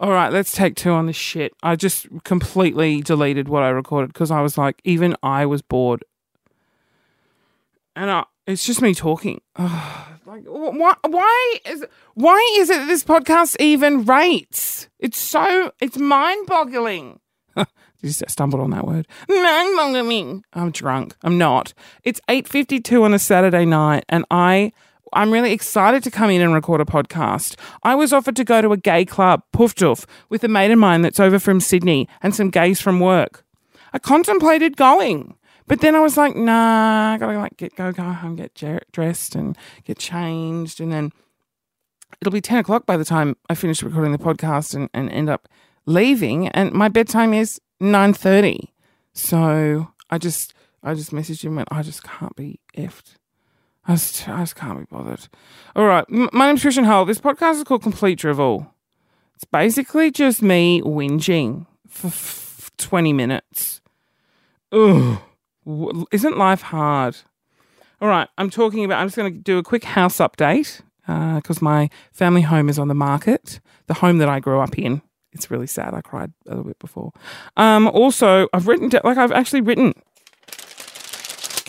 All right, let's take two on this shit. I just completely deleted what I recorded because I was like, even I was bored. And I, it's just me talking. Ugh, like, wh- why, why is why is it this podcast even rates? It's so it's mind boggling. Just stumbled on that word. Mind boggling. I'm drunk. I'm not. It's eight fifty two on a Saturday night, and I I'm really excited to come in and record a podcast. I was offered to go to a gay club, Poof Doof, with a mate of mine that's over from Sydney and some gays from work. I contemplated going, but then I was like, nah, I gotta like get go go home, get ger- dressed and get changed, and then it'll be ten o'clock by the time I finish recording the podcast and, and end up leaving. And my bedtime is nine thirty, so I just I just messaged him and I just can't be effed. I just, I just can't be bothered. All right, my name's Christian Hull. This podcast is called Complete Drivel. It's basically just me whinging for f- 20 minutes. Ugh. Isn't life hard? All right, I'm talking about, I'm just going to do a quick house update because my family home is on the market, the home that I grew up in. It's really sad. I cried a little bit before. Um, also, I've written, like, I've actually written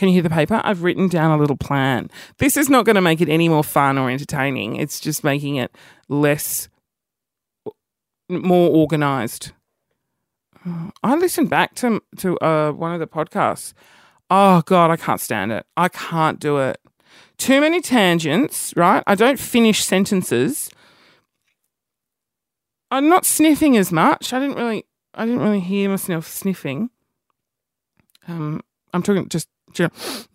can you hear the paper? I've written down a little plan. This is not going to make it any more fun or entertaining. It's just making it less, more organized. I listened back to to uh, one of the podcasts. Oh God, I can't stand it. I can't do it. Too many tangents, right? I don't finish sentences. I'm not sniffing as much. I didn't really, I didn't really hear myself sniffing. Um, I'm talking just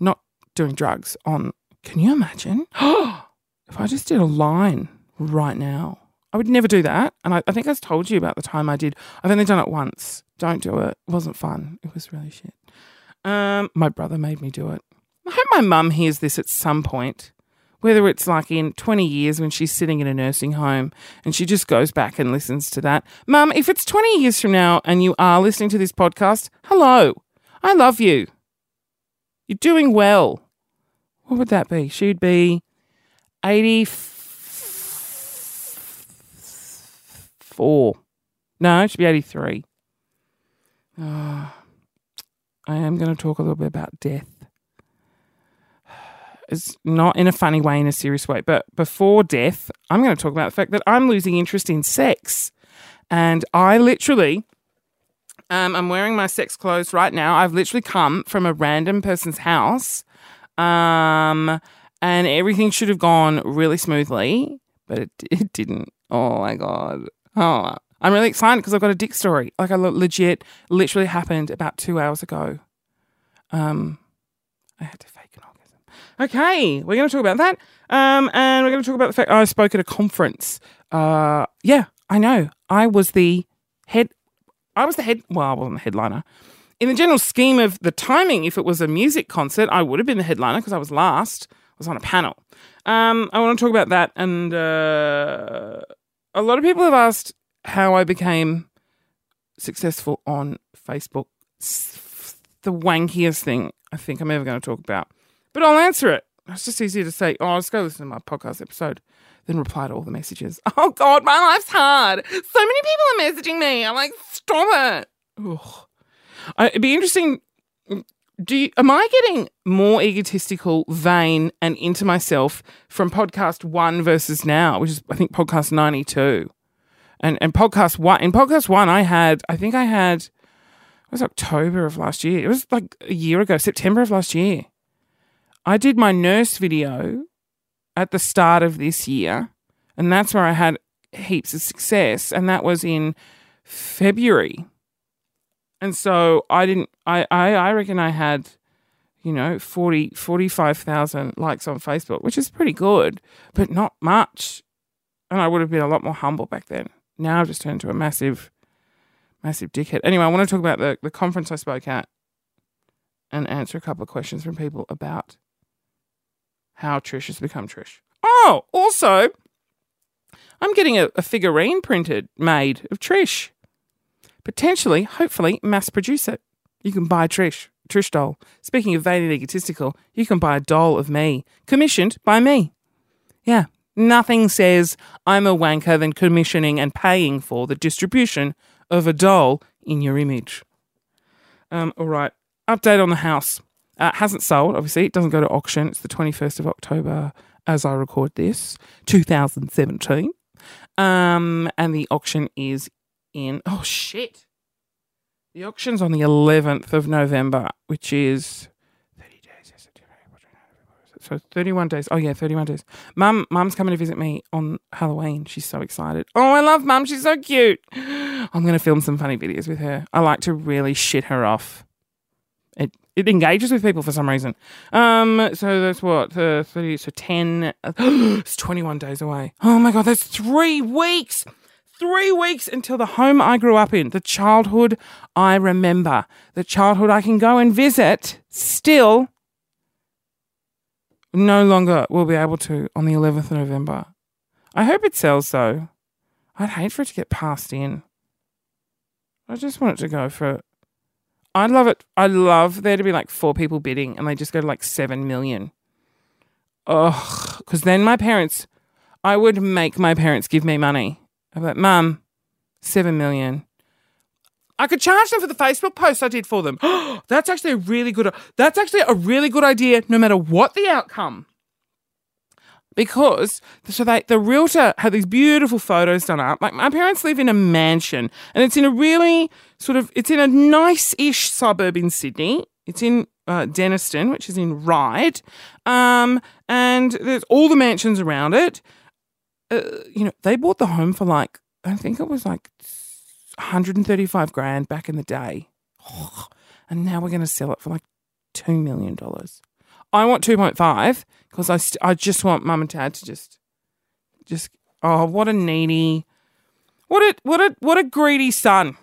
not doing drugs on. Can you imagine if I just did a line right now? I would never do that. And I, I think I told you about the time I did. I've only done it once. Don't do it. It wasn't fun. It was really shit. Um, my brother made me do it. I hope my mum hears this at some point, whether it's like in 20 years when she's sitting in a nursing home and she just goes back and listens to that. Mum, if it's 20 years from now and you are listening to this podcast, hello. I love you. You're doing well. What would that be? She'd be 84. No, she'd be 83. Ah, I am going to talk a little bit about death. It's not in a funny way, in a serious way, but before death, I'm going to talk about the fact that I'm losing interest in sex. And I literally um, I'm wearing my sex clothes right now. I've literally come from a random person's house, um, and everything should have gone really smoothly, but it, it didn't. Oh my god! Oh, I'm really excited because I've got a dick story. Like I legit, literally happened about two hours ago. Um, I had to fake an orgasm. Okay, we're going to talk about that. Um, and we're going to talk about the fact I spoke at a conference. Uh, yeah, I know. I was the head I was the head. Well, I wasn't the headliner. In the general scheme of the timing, if it was a music concert, I would have been the headliner because I was last. I was on a panel. Um, I want to talk about that, and uh, a lot of people have asked how I became successful on Facebook. It's the wankiest thing I think I'm ever going to talk about, but I'll answer it. It's just easier to say, "Oh, let's go listen to my podcast episode." Then reply to all the messages. Oh God, my life's hard. So many people are messaging me. I'm like, stop it. I, it'd be interesting. Do you, am I getting more egotistical, vain, and into myself from podcast one versus now, which is I think podcast ninety two, and and podcast one. In podcast one, I had I think I had it was October of last year. It was like a year ago, September of last year. I did my nurse video at the start of this year, and that's where I had heaps of success, and that was in February. And so I didn't I I, I reckon I had you know 40 45,000 likes on Facebook, which is pretty good, but not much. And I would have been a lot more humble back then. Now I've just turned into a massive massive dickhead. Anyway, I want to talk about the the conference I spoke at and answer a couple of questions from people about how Trish has become Trish. Oh, also, I'm getting a, a figurine printed made of Trish. Potentially, hopefully, mass produce it. You can buy Trish, Trish doll. Speaking of vain and egotistical, you can buy a doll of me, commissioned by me. Yeah, Nothing says I'm a wanker than commissioning and paying for the distribution of a doll in your image. Um, all right. Update on the house. Uh, hasn't sold, obviously. It doesn't go to auction. It's the 21st of October as I record this, 2017. Um, and the auction is in, oh shit. The auction's on the 11th of November, which is 30 days. So 31 days. Oh yeah, 31 days. Mum, mum's coming to visit me on Halloween. She's so excited. Oh, I love mum. She's so cute. I'm going to film some funny videos with her. I like to really shit her off. It it engages with people for some reason. Um, so that's what uh, 30. So 10. it's 21 days away. Oh my god, that's three weeks. Three weeks until the home I grew up in, the childhood I remember, the childhood I can go and visit, still no longer will be able to on the 11th of November. I hope it sells though. I'd hate for it to get passed in. I just want it to go for. I love it. I love there to be like four people bidding and they just go to like seven million. Ugh. Because then my parents, I would make my parents give me money. I'm Mum, seven million. I could charge them for the Facebook post I did for them. that's actually a really good. That's actually a really good idea, no matter what the outcome because so they the realtor had these beautiful photos done up. Like my parents live in a mansion, and it's in a really sort of it's in a nice-ish suburb in Sydney. It's in uh, Denistone, which is in Ryde, um, and there's all the mansions around it. Uh, you know, they bought the home for like I think it was like 135 grand back in the day, and now we're going to sell it for like two million dollars. I want 2.5 because I, st- I just want mum and dad to just, just, oh, what a needy, what a, what a, what a greedy son.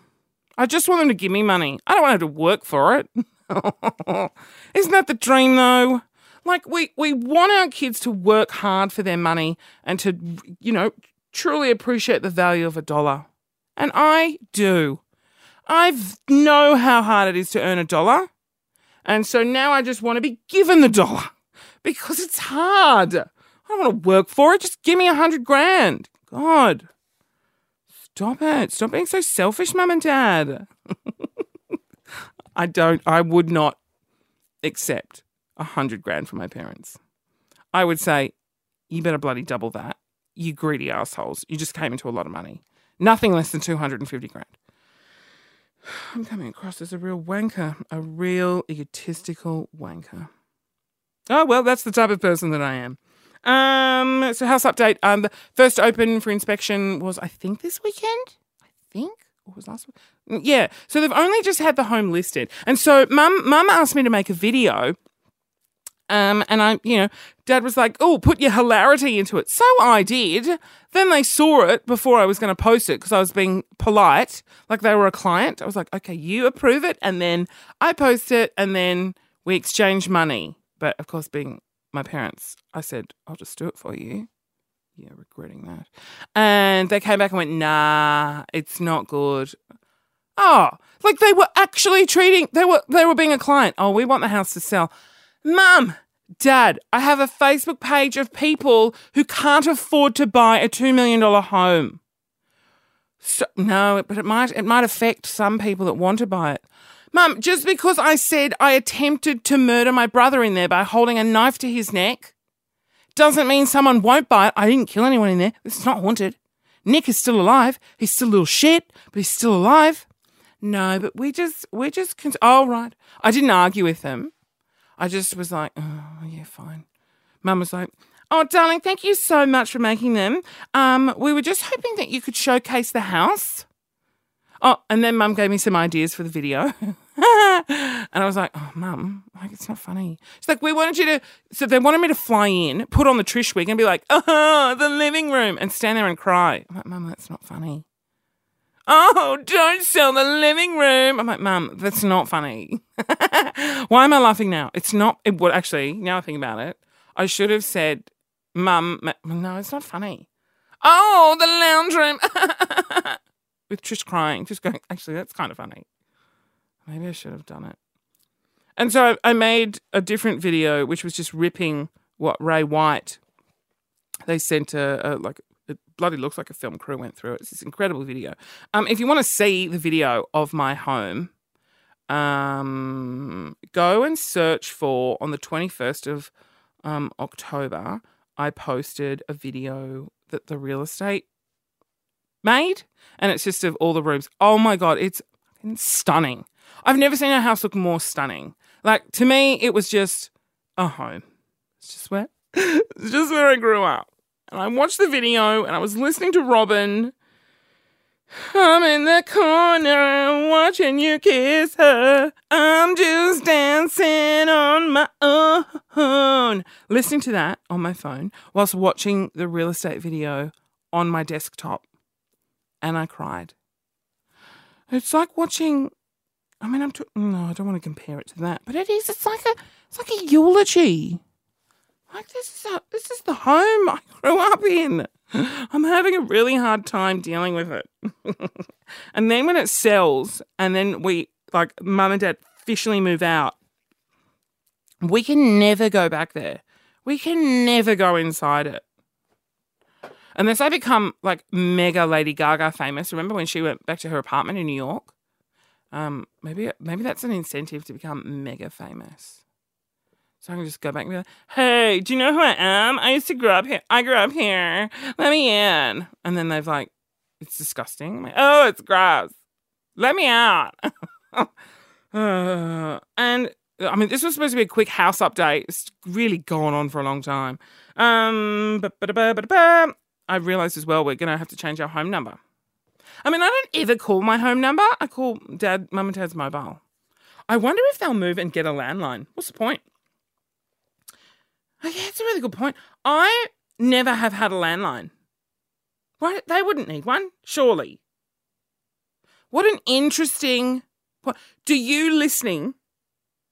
I just want them to give me money. I don't want to have to work for it. Isn't that the dream though? Like we, we want our kids to work hard for their money and to, you know, truly appreciate the value of a dollar. And I do. I know how hard it is to earn a dollar. And so now I just want to be given the dollar because it's hard. I don't want to work for it. Just give me a hundred grand. God. Stop it. Stop being so selfish, mum and dad. I don't, I would not accept a hundred grand from my parents. I would say, you better bloody double that. You greedy assholes. You just came into a lot of money. Nothing less than 250 grand. I'm coming across as a real wanker, a real egotistical wanker. Oh well, that's the type of person that I am. Um, so house update. Um, the first open for inspection was I think this weekend. I think was last week. Yeah. So they've only just had the home listed, and so mum mum asked me to make a video um, and I, you know, dad was like, oh, put your hilarity into it. So I did. Then they saw it before I was going to post it because I was being polite, like they were a client. I was like, okay, you approve it. And then I post it and then we exchange money. But of course, being my parents, I said, I'll just do it for you. Yeah, regretting that. And they came back and went, nah, it's not good. Oh, like they were actually treating, they were, they were being a client. Oh, we want the house to sell. Mum, Dad, I have a Facebook page of people who can't afford to buy a $2 million home. So, no, but it might it might affect some people that want to buy it. Mum, just because I said I attempted to murder my brother in there by holding a knife to his neck doesn't mean someone won't buy it. I didn't kill anyone in there. It's not haunted. Nick is still alive. He's still a little shit, but he's still alive. No, but we just we just con- oh right. I didn't argue with them. I just was like, fine. Mum was like, oh, darling, thank you so much for making them. Um, we were just hoping that you could showcase the house. Oh, and then mum gave me some ideas for the video. and I was like, oh, mum, like, it's not funny. She's like, we wanted you to, so they wanted me to fly in, put on the Trish wig and be like, oh, the living room and stand there and cry. I'm like, mum, that's not funny. Oh, don't sell the living room. I'm like, Mum, that's not funny. Why am I laughing now? It's not, it would actually, now I think about it, I should have said, Mum, no, it's not funny. Oh, the lounge room. With Trish crying, just going, actually, that's kind of funny. Maybe I should have done it. And so I made a different video, which was just ripping what Ray White they sent a, a like bloody looks like a film crew went through it. It's this incredible video. Um, if you want to see the video of my home, um, go and search for on the twenty first of um, October. I posted a video that the real estate made, and it's just of all the rooms. Oh my god, it's stunning. I've never seen a house look more stunning. Like to me, it was just a home. It's just where, it's just where I grew up. And I watched the video, and I was listening to Robyn. I'm in the corner watching you kiss her. I'm just dancing on my own. Listening to that on my phone whilst watching the real estate video on my desktop. And I cried. It's like watching. I mean, I'm. T- no, I don't want to compare it to that, but it is. It's like a. It's like a eulogy. Like this is a, this is the home I grew up in. I'm having a really hard time dealing with it. and then when it sells, and then we like mum and dad officially move out, we can never go back there. We can never go inside it. Unless I become like mega Lady Gaga famous. Remember when she went back to her apartment in New York? Um, maybe maybe that's an incentive to become mega famous. So I can just go back and be like, "Hey, do you know who I am? I used to grow up here. I grew up here. Let me in." And then they've like, "It's disgusting." I'm like, "Oh, it's gross. Let me out." and I mean, this was supposed to be a quick house update. It's really gone on for a long time. Um, I realised as well we're going to have to change our home number. I mean, I don't ever call my home number. I call dad, mum and dad's mobile. I wonder if they'll move and get a landline. What's the point? Yeah, it's a really good point. I never have had a landline. Why? They wouldn't need one, surely. What an interesting. What, do you listening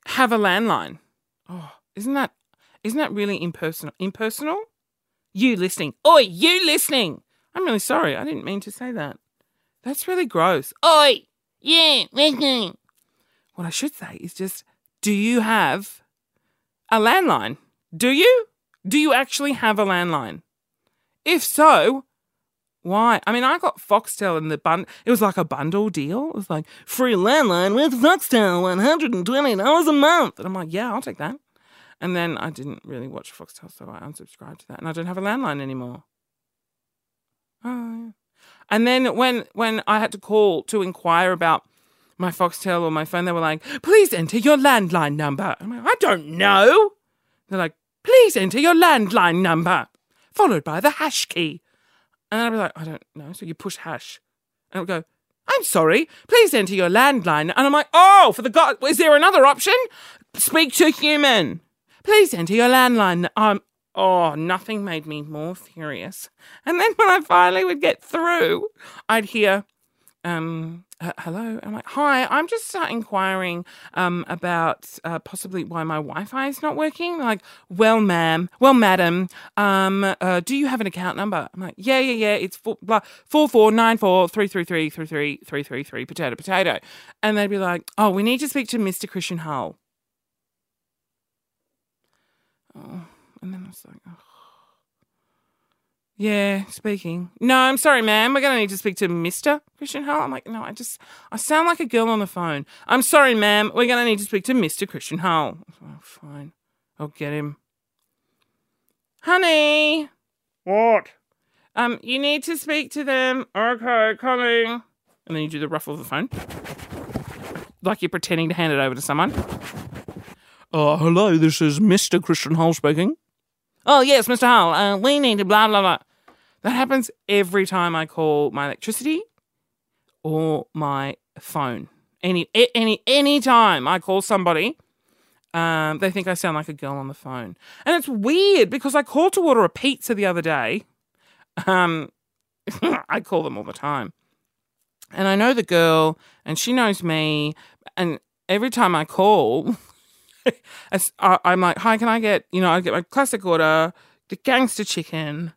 have a landline? Oh, isn't that isn't that really impersonal? Impersonal? You listening. Oi, you listening. I'm really sorry. I didn't mean to say that. That's really gross. Oi, yeah, listening. What I should say is just, do you have a landline? Do you? Do you actually have a landline? If so, why? I mean, I got Foxtel in the bun. It was like a bundle deal. It was like free landline with Foxtel, one hundred and twenty dollars a month. And I'm like, yeah, I'll take that. And then I didn't really watch Foxtel, so I unsubscribed to that, and I don't have a landline anymore. Oh. And then when when I had to call to inquire about my Foxtel or my phone, they were like, "Please enter your landline number." I'm like, "I don't know." They're like, "Please enter your landline number," followed by the hash key. And I'd be like, "I don't know." So you push hash, and it'll go, I'm sorry, please enter your landline. And I'm like, oh, for the God, is there another option? Speak to human. Please enter your landline. Um, oh, nothing made me more furious. And then when I finally would get through, I'd hear, um, hello. I'm like, hi, I'm just uh, inquiring um, about uh, possibly why my Wi-Fi is not working. like, well, ma'am, well, madam, um, uh, do you have an account number? I'm like, yeah, yeah, yeah. It's four blah, four four nine four three three three three three three three three potato potato, and they'd be like, oh, we need to speak to Mr. Christian Hull. Oh, and then I was like, oh. Yeah, speaking. No, I'm sorry, ma'am. We're going to need to speak to Mr. Christian Hull. I'm like, no, I just, I sound like a girl on the phone. I'm sorry, ma'am. We're going to need to speak to Mr. Christian Hull. Oh, fine. I'll get him. Honey. What? Um, you need to speak to them. Okay, coming. And then you do the ruffle of the phone. Like you're pretending to hand it over to someone. Uh, hello, this is Mr. Christian Hull speaking. Oh, yes, Mr. Hull, uh, we need to blah, blah, blah. That happens every time I call my electricity or my phone. Any, any, any time I call somebody, um, they think I sound like a girl on the phone. And it's weird because I called to order a pizza the other day. Um, I call them all the time. And I know the girl and she knows me. And every time I call, I'm like, hi, can I get, you know, I get my classic order, the gangster chicken,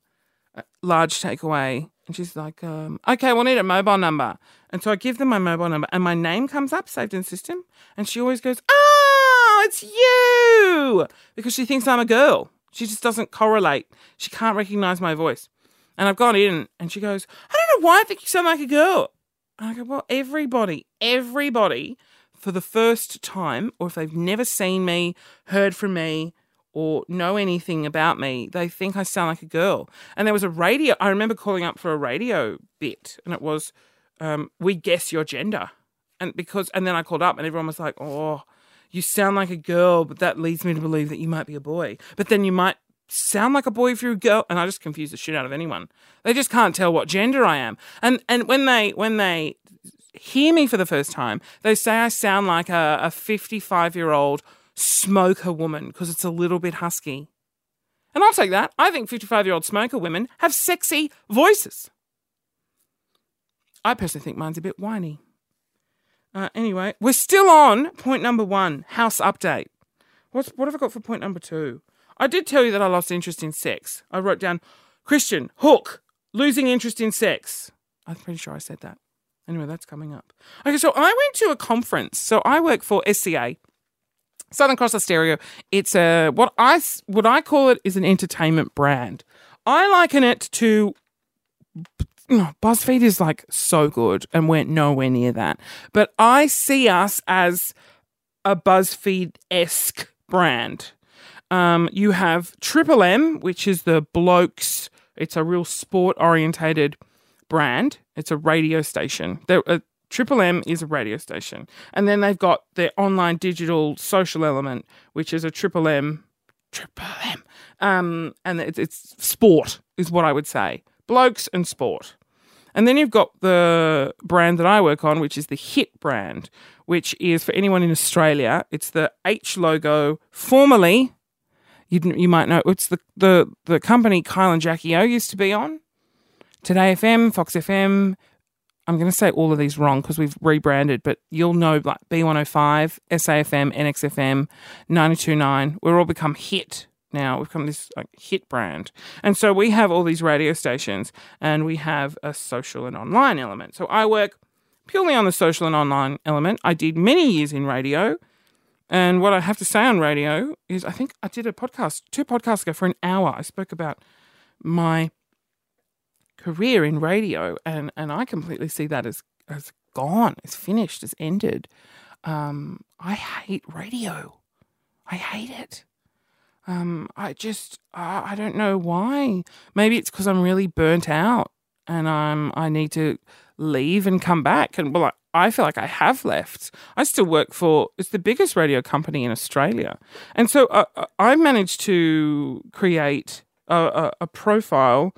large takeaway. And she's like, um, okay, we'll need a mobile number. And so I give them my mobile number and my name comes up, saved in the system. And she always goes, oh, it's you. Because she thinks I'm a girl. She just doesn't correlate. She can't recognize my voice. And I've gone in and she goes, I don't know why I think you sound like a girl. And I go, Well, everybody, everybody, for the first time, or if they've never seen me, heard from me, or know anything about me, they think I sound like a girl. And there was a radio, I remember calling up for a radio bit, and it was, um, We guess your gender. And because, and then I called up and everyone was like, Oh, you sound like a girl, but that leads me to believe that you might be a boy. But then you might sound like a boy if you're a girl and I just confuse the shit out of anyone. They just can't tell what gender I am. And and when they when they hear me for the first time, they say I sound like a, a 55 year old smoker woman because it's a little bit husky. And I'll take that. I think 55 year old smoker women have sexy voices. I personally think mine's a bit whiny. Uh, anyway, we're still on point number one house update. What's, what have I got for point number two? I did tell you that I lost interest in sex. I wrote down Christian, hook, losing interest in sex. I'm pretty sure I said that. Anyway, that's coming up. Okay, so I went to a conference. So I work for SCA, Southern Cross Austereo. It's a what I what I call it is an entertainment brand. I liken it to BuzzFeed is like so good and we're nowhere near that. But I see us as a BuzzFeed esque brand. Um, you have Triple M, which is the blokes. It's a real sport orientated brand. It's a radio station. uh, Triple M is a radio station, and then they've got their online digital social element, which is a Triple M. Triple M. Um, and it's, it's sport is what I would say. Blokes and sport. And then you've got the brand that I work on, which is the Hit brand, which is for anyone in Australia. It's the H logo, formerly, you you might know, it's the, the, the company Kyle and Jackie O used to be on. Today FM, Fox FM. I'm going to say all of these wrong because we've rebranded, but you'll know like B105, SAFM, NXFM, 929. We're all become Hit now. We've become this like, hit brand. And so we have all these radio stations and we have a social and online element. So I work purely on the social and online element. I did many years in radio. And what I have to say on radio is I think I did a podcast, two podcasts ago for an hour. I spoke about my career in radio and, and I completely see that as, as gone, it's finished, it's ended. Um, I hate radio. I hate it. Um, I just I don't know why. Maybe it's because I'm really burnt out and I'm I need to leave and come back. And well, I, I feel like I have left. I still work for it's the biggest radio company in Australia, and so uh, uh I managed to create a, a, a profile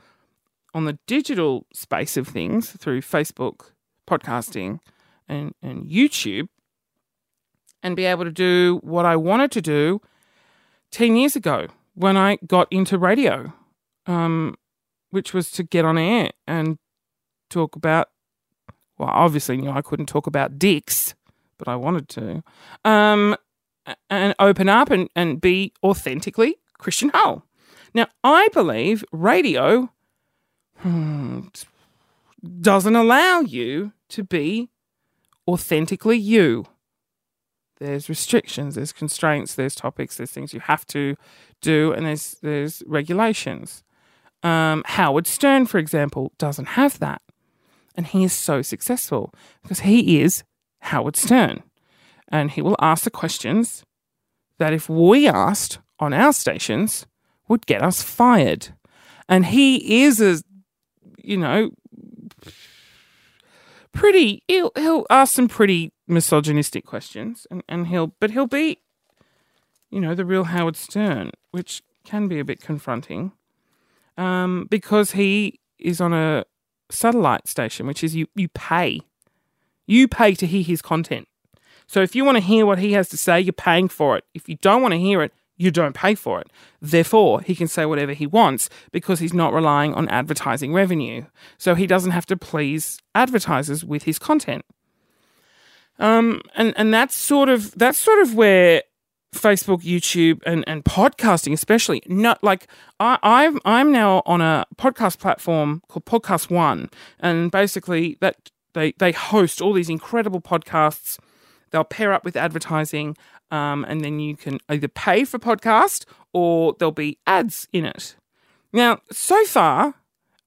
on the digital space of things through Facebook, podcasting, and, and YouTube, and be able to do what I wanted to do 10 years ago when I got into radio, um, which was to get on air and talk about, well, obviously knew I couldn't talk about dicks, but I wanted to, um, and open up and, and be authentically Christian Hull. Now, I believe radio doesn't allow you to be authentically you there's restrictions, there's constraints, there's topics, there's things you have to do, and there's there's regulations. Um, Howard Stern, for example, doesn't have that, and he is so successful because he is Howard Stern, and he will ask the questions that if we asked on our stations would get us fired, and he is a you know pretty he'll he'll ask some pretty misogynistic questions and, and he'll but he'll be you know the real Howard Stern which can be a bit confronting um, because he is on a satellite station which is you you pay you pay to hear his content. So if you want to hear what he has to say you're paying for it. If you don't want to hear it you don't pay for it. Therefore, he can say whatever he wants because he's not relying on advertising revenue. So he doesn't have to please advertisers with his content. Um, and, and that's sort of that's sort of where Facebook, YouTube, and, and podcasting, especially, not like I, I'm I'm now on a podcast platform called Podcast One, and basically that they they host all these incredible podcasts. They'll pair up with advertising Um, and then you can either pay for podcast or there'll be ads in it. Now, so far,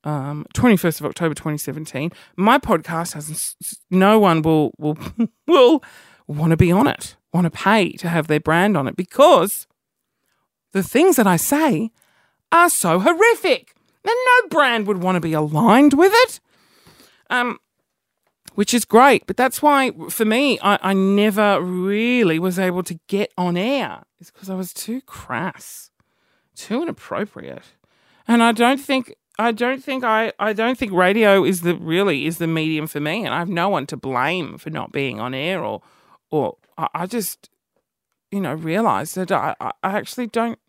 um, 21st of October 2017, my podcast has no one will will will want to be on it, want to pay to have their brand on it because the things that I say are so horrific. And no brand would want to be aligned with it. Um, which is great. But that's why, for me, I, I never really was able to get on air. It's because I was too crass, too inappropriate, and I don't think I don't think I I don't think radio is the really is the medium for me, and I have no one to blame for not being on air or or I, I just you know realized that I I actually don't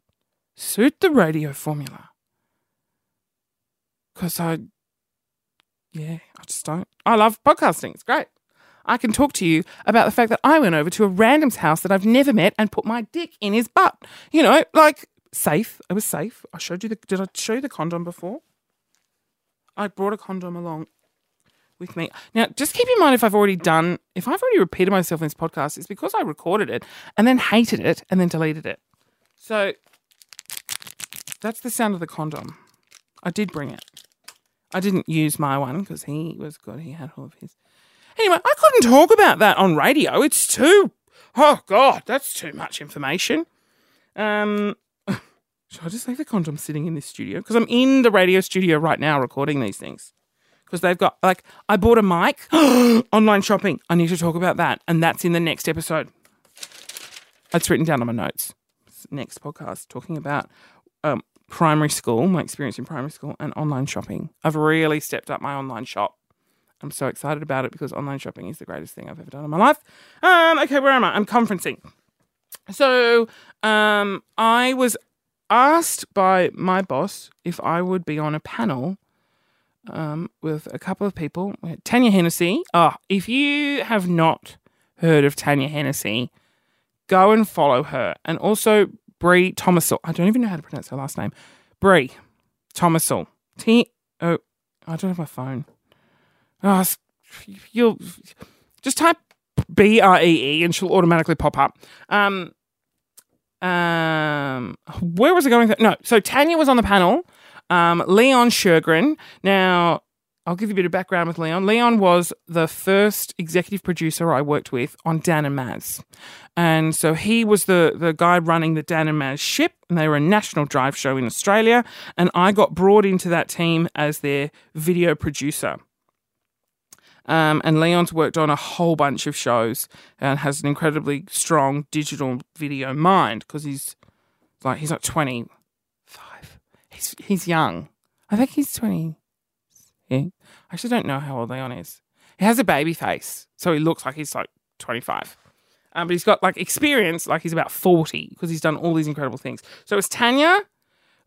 suit the radio formula because I yeah, I just don't. I love podcasting. It's great. I can talk to you about the fact that I went over to a random's house that I've never met and put my dick in his butt. You know, like safe. It was safe. I showed you the. Did I show you the condom before? I brought a condom along with me. Now, just keep in mind if I've already done, if I've already repeated myself in this podcast, it's because I recorded it and then hated it and then deleted it. So that's the sound of the condom. I did bring it. I didn't use my one because he was good. He had all of his. Anyway, I couldn't talk about that on radio. It's too. Oh God, that's too much information. Um, should I just leave the condom sitting in this studio? Because I'm in the radio studio right now recording these things. Because they've got like I bought a mic. online shopping. I need to talk about that, and that's in the next episode. It's written down on my notes. Next podcast talking about primary school, my experience in primary school, and online shopping. I've really stepped up my online shop. I'm so excited about it because online shopping is the greatest thing I've ever done in my life. Um, okay, where am I? I'm conferencing. So um, I was asked by my boss if I would be on a panel um, with a couple of people. Tanya Hennessy. Oh, if you have not heard of Tanya Hennessy, go and follow her. And also Bree Tomasel. I don't even know how to pronounce her last name. Bree. Oh, I don't have my phone. Oh, you'll just type B R E E and she'll automatically pop up. Um, um, where was I going? No, so Tanya was on the panel. Um, Leon Shergren. Now, I'll give you a bit of background with Leon. Leon was the first executive producer I worked with on Dan and Maz. And so he was the, the guy running the Dan and Maz ship, and they were a national drive show in Australia. And I got brought into that team as their video producer. Um, and Leon's worked on a whole bunch of shows and has an incredibly strong digital video mind because he's like he's like twenty five. He's he's young. I think he's twenty I actually don't know how old Leon is. He has a baby face, so he looks like he's like 25. Um, but he's got like experience, like he's about 40 because he's done all these incredible things. So it was Tanya,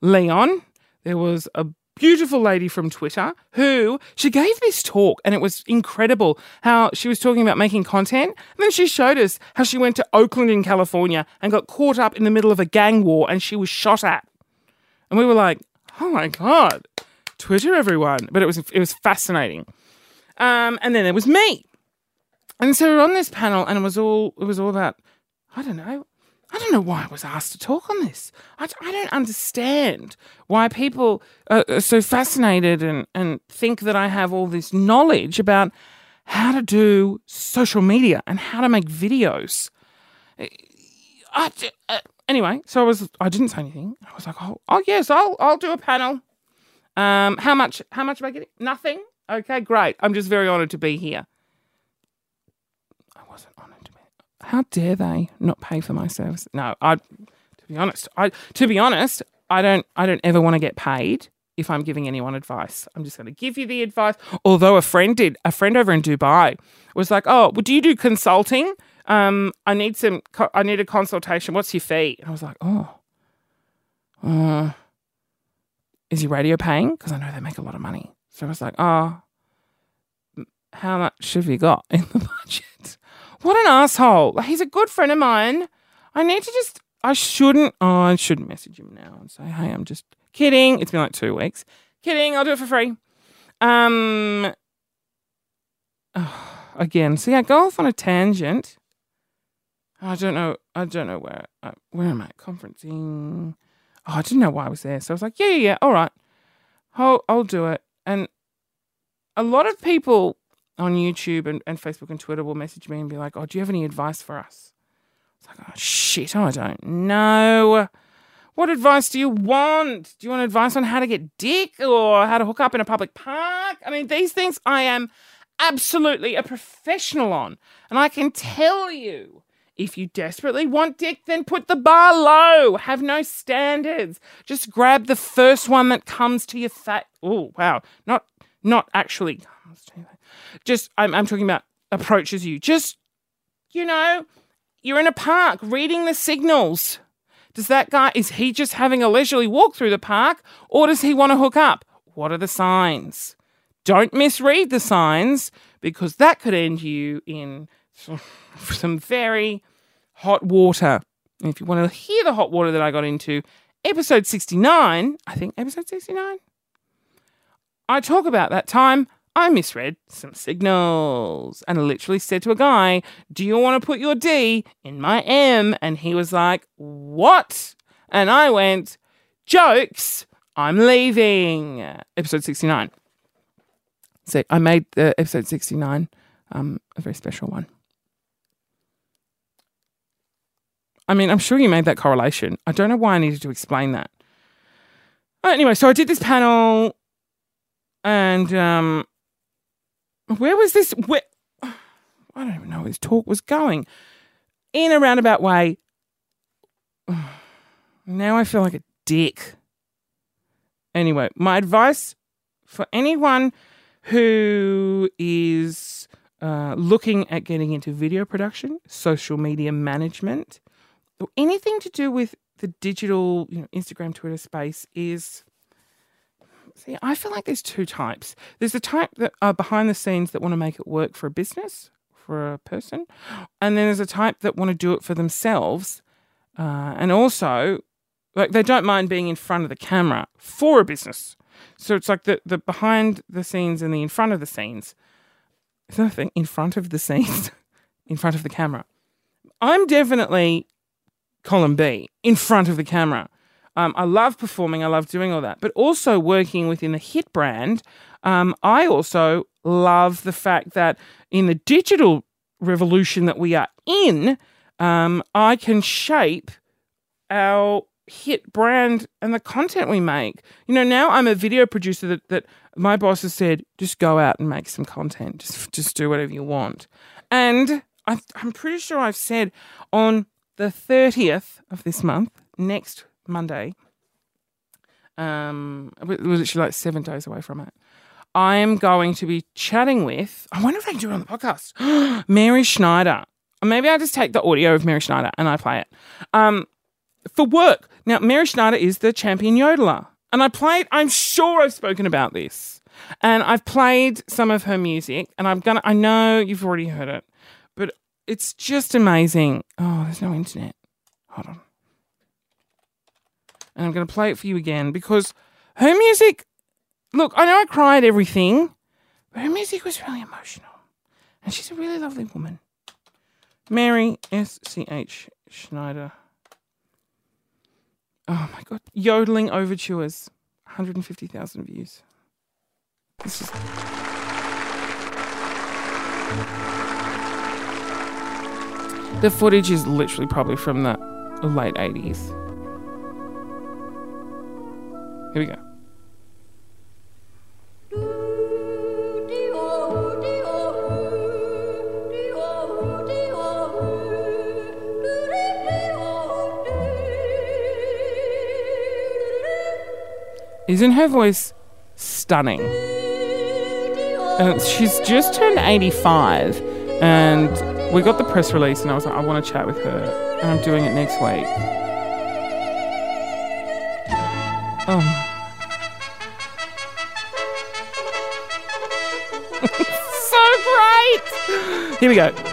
Leon. There was a beautiful lady from Twitter who she gave this talk and it was incredible how she was talking about making content. And then she showed us how she went to Oakland in California and got caught up in the middle of a gang war and she was shot at. And we were like, oh my God. Twitter, everyone. But it was it was fascinating. Um, and then there was me, and so we are on this panel, and it was all it was all about. I don't know. I don't know why I was asked to talk on this. I, I don't understand why people are, are so fascinated and, and think that I have all this knowledge about how to do social media and how to make videos. I, uh, anyway, so I was I didn't say anything. I was like, oh, oh yes, I'll I'll do a panel. Um, how much? How much am I getting? Nothing. Okay, great. I'm just very honoured to be here. I wasn't honoured to be. How dare they not pay for my service? No, I. To be honest, I. To be honest, I don't. I don't ever want to get paid if I'm giving anyone advice. I'm just going to give you the advice. Although a friend did, a friend over in Dubai was like, "Oh, well, do you do consulting? Um, I need some. I need a consultation. What's your fee?" And I was like, "Oh, uh, is your radio paying? Because I know they make a lot of money. So I was like, oh, how much have you got in the budget? What an asshole. He's a good friend of mine. I need to just, I shouldn't, oh, I shouldn't message him now and say, hey, I'm just kidding. It's been like two weeks. Kidding, I'll do it for free. Um, oh, again, see, I go off on a tangent. I don't know. I don't know where. Uh, where am I? Conferencing. Oh, I didn't know why I was there. So I was like, yeah, yeah, yeah. All right. I'll, I'll do it. And a lot of people on YouTube and, and Facebook and Twitter will message me and be like, oh, do you have any advice for us? It's like, oh, shit, I don't know. What advice do you want? Do you want advice on how to get dick or how to hook up in a public park? I mean, these things I am absolutely a professional on. And I can tell you if you desperately want dick, then put the bar low. Have no standards. Just grab the first one that comes to your face. Oh, wow. Not not actually just I'm I'm talking about approaches you. Just you know, you're in a park reading the signals. Does that guy is he just having a leisurely walk through the park or does he want to hook up? What are the signs? Don't misread the signs because that could end you in some very hot water. And if you want to hear the hot water that I got into, episode 69, I think episode 69, I talk about that time I misread some signals and literally said to a guy, Do you want to put your D in my M? And he was like, What? And I went, Jokes, I'm leaving. Episode 69. So I made the episode 69 um, a very special one. I mean, I'm sure you made that correlation. I don't know why I needed to explain that. Anyway, so I did this panel, and um, where was this? Where I don't even know where his talk was going. In a roundabout way. Now I feel like a dick. Anyway, my advice for anyone who is uh, looking at getting into video production, social media management, anything to do with the digital, you know, Instagram, Twitter space is. See, I feel like there's two types. There's the type that are behind the scenes that want to make it work for a business, for a person, and then there's a type that want to do it for themselves, uh, and also, like they don't mind being in front of the camera for a business. So it's like the the behind the scenes and the in front of the scenes. Is a thing? In front of the scenes, in front of the camera. I'm definitely column B in front of the camera. Um, I love performing, I love doing all that, but also working within the hit brand. Um, I also love the fact that in the digital revolution that we are in, um, I can shape our hit brand and the content we make. You know, now I'm a video producer that, that my boss has said, just go out and make some content, just just do whatever you want. And I, I'm pretty sure I've said on the 30th of this month, next Monday, um, it was actually like seven days away from it. I am going to be chatting with, I wonder if I can do it on the podcast, Mary Schneider. Maybe I just take the audio of Mary Schneider and I play it. Um, for work. Now, Mary Schneider is the champion yodeler. And I played, I'm sure I've spoken about this. And I've played some of her music, and I'm gonna, I know you've already heard it, but it's just amazing. Oh, there's no internet. Hold on. And I'm going to play it for you again because her music, look, I know I cried everything, but her music was really emotional. And she's a really lovely woman. Mary S C H Schneider. Oh my god. Yodeling overtures. 150,000 views. This is. The footage is literally probably from the late 80s. Here we go. Isn't her voice stunning? And she's just turned 85 and we got the press release, and I was like, I want to chat with her, and I'm doing it next week. Um. so great! Here we go.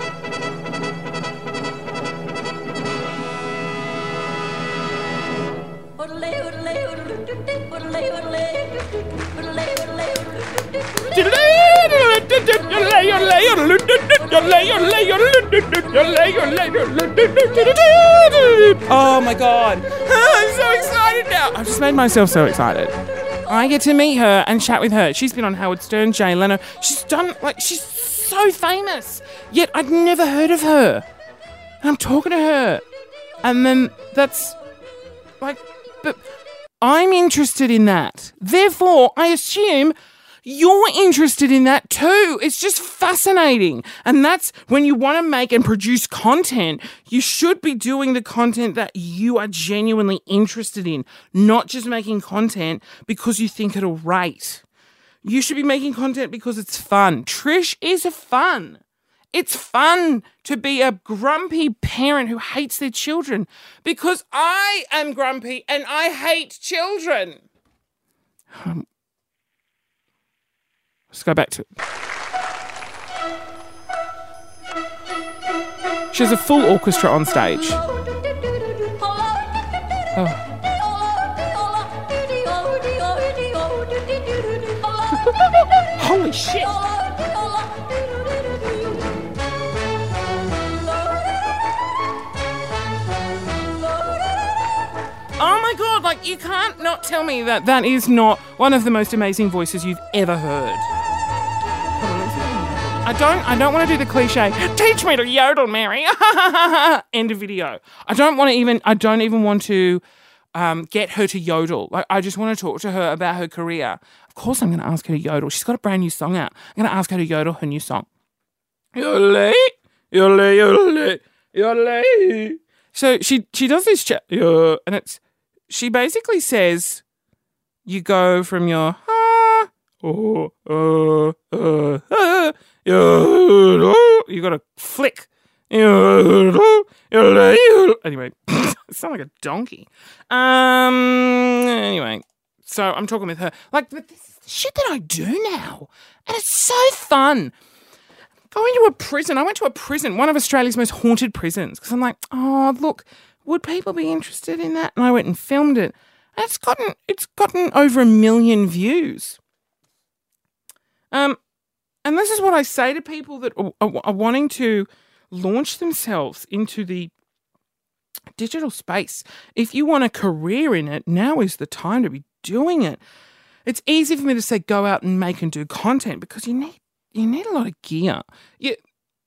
Oh my god. I'm so excited now. I've just made myself so excited. I get to meet her and chat with her. She's been on Howard Stern, Jay Leno. She's done, like, she's so famous. Yet I'd never heard of her. And I'm talking to her. And then that's like, but I'm interested in that. Therefore, I assume you're interested in that too. It's just fascinating. And that's when you want to make and produce content, you should be doing the content that you are genuinely interested in, not just making content because you think it'll rate. You should be making content because it's fun. Trish is fun. It's fun to be a grumpy parent who hates their children because I am grumpy and I hate children. Um, let's go back to. it. She has a full orchestra on stage. Oh. Holy shit! Oh my god, like you can't not tell me that that is not one of the most amazing voices you've ever heard. I don't I don't want to do the cliche, teach me to yodel, Mary. End of video. I don't want to even I don't even want to um, get her to yodel. Like I just want to talk to her about her career. Of course I'm gonna ask her to yodel. She's got a brand new song out. I'm gonna ask her to yodel her new song. Yodel, yodel, yodel, yodel. So she she does this chat, and it's she basically says you go from your ah, oh, uh, uh, uh, you got to flick. Anyway, sound like a donkey. Um. Anyway, so I'm talking with her. Like, but this is the shit that I do now, and it's so fun. Going to a prison. I went to a prison, one of Australia's most haunted prisons, because I'm like, oh, look, would people be interested in that? And I went and filmed it. And it's gotten it's gotten over a million views. Um, and this is what I say to people that are, are, are wanting to launch themselves into the digital space. If you want a career in it, now is the time to be doing it. It's easy for me to say go out and make and do content because you need you need a lot of gear. You,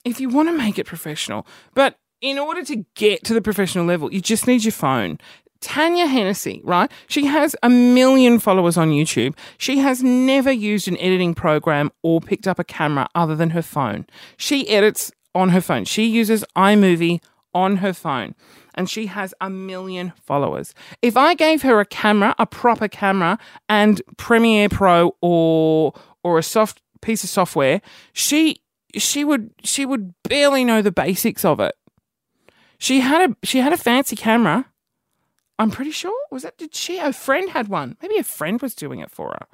if you want to make it professional, but in order to get to the professional level, you just need your phone. Tanya Hennessy, right? She has a million followers on YouTube. She has never used an editing program or picked up a camera other than her phone. She edits on her phone. She uses iMovie on her phone and she has a million followers. If I gave her a camera, a proper camera and Premiere Pro or or a soft piece of software, she she would she would barely know the basics of it. She had a she had a fancy camera. I'm pretty sure. Was that did she? A friend had one. Maybe a friend was doing it for her.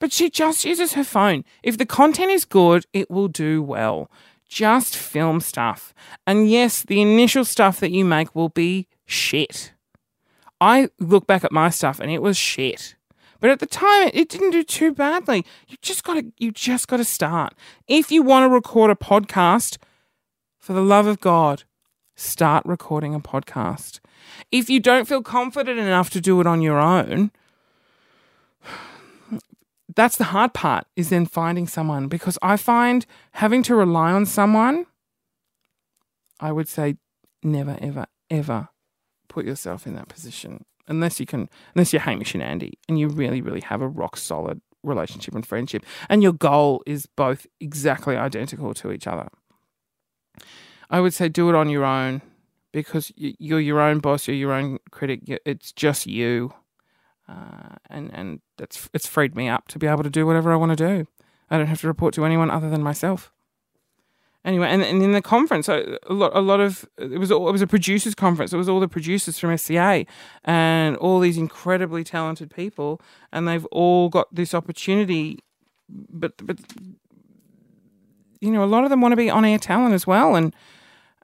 But she just uses her phone. If the content is good, it will do well. Just film stuff. And yes, the initial stuff that you make will be shit. I look back at my stuff and it was shit. But at the time, it didn't do too badly. You just got to, you just got to start. If you want to record a podcast, for the love of God, start recording a podcast. If you don't feel confident enough to do it on your own, that's the hard part is then finding someone because I find having to rely on someone, I would say never, ever, ever put yourself in that position unless you can, unless you're Hamish and Andy and you really, really have a rock solid relationship and friendship and your goal is both exactly identical to each other. I would say do it on your own because you're your own boss, you're your own critic. It's just you, uh, and and that's it's freed me up to be able to do whatever I want to do. I don't have to report to anyone other than myself. Anyway, and, and in the conference, a lot, a lot of it was it was a producers conference. It was all the producers from SCA and all these incredibly talented people, and they've all got this opportunity. But but you know, a lot of them want to be on air talent as well, and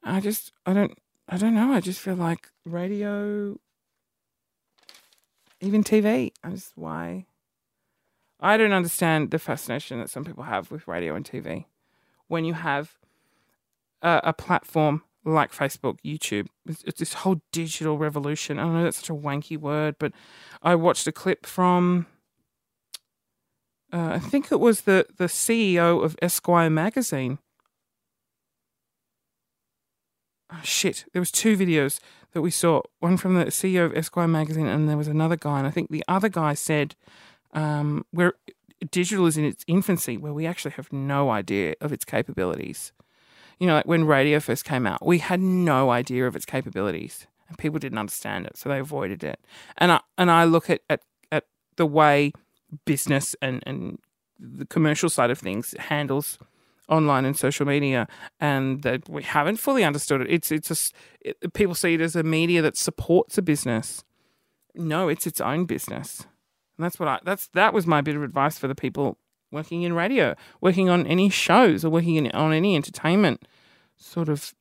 I just I don't I don't know. I just feel like radio, even TV. I just why. I don't understand the fascination that some people have with radio and TV. When you have a, a platform like Facebook, YouTube. It's, it's this whole digital revolution. I don't know that's such a wanky word, but I watched a clip from. Uh, I think it was the, the CEO of Esquire magazine. Oh, shit, there was two videos that we saw. One from the CEO of Esquire magazine, and there was another guy. And I think the other guy said, um, "Where digital is in its infancy, where we actually have no idea of its capabilities." you know, like when radio first came out, we had no idea of its capabilities and people didn't understand it, so they avoided it. And I and I look at at, at the way business and, and the commercial side of things handles online and social media, and that we haven't fully understood it. It's it's a, it, people see it as a media that supports a business. No, it's its own business, and that's what I that's that was my bit of advice for the people working in radio, working on any shows, or working in, on any entertainment sort of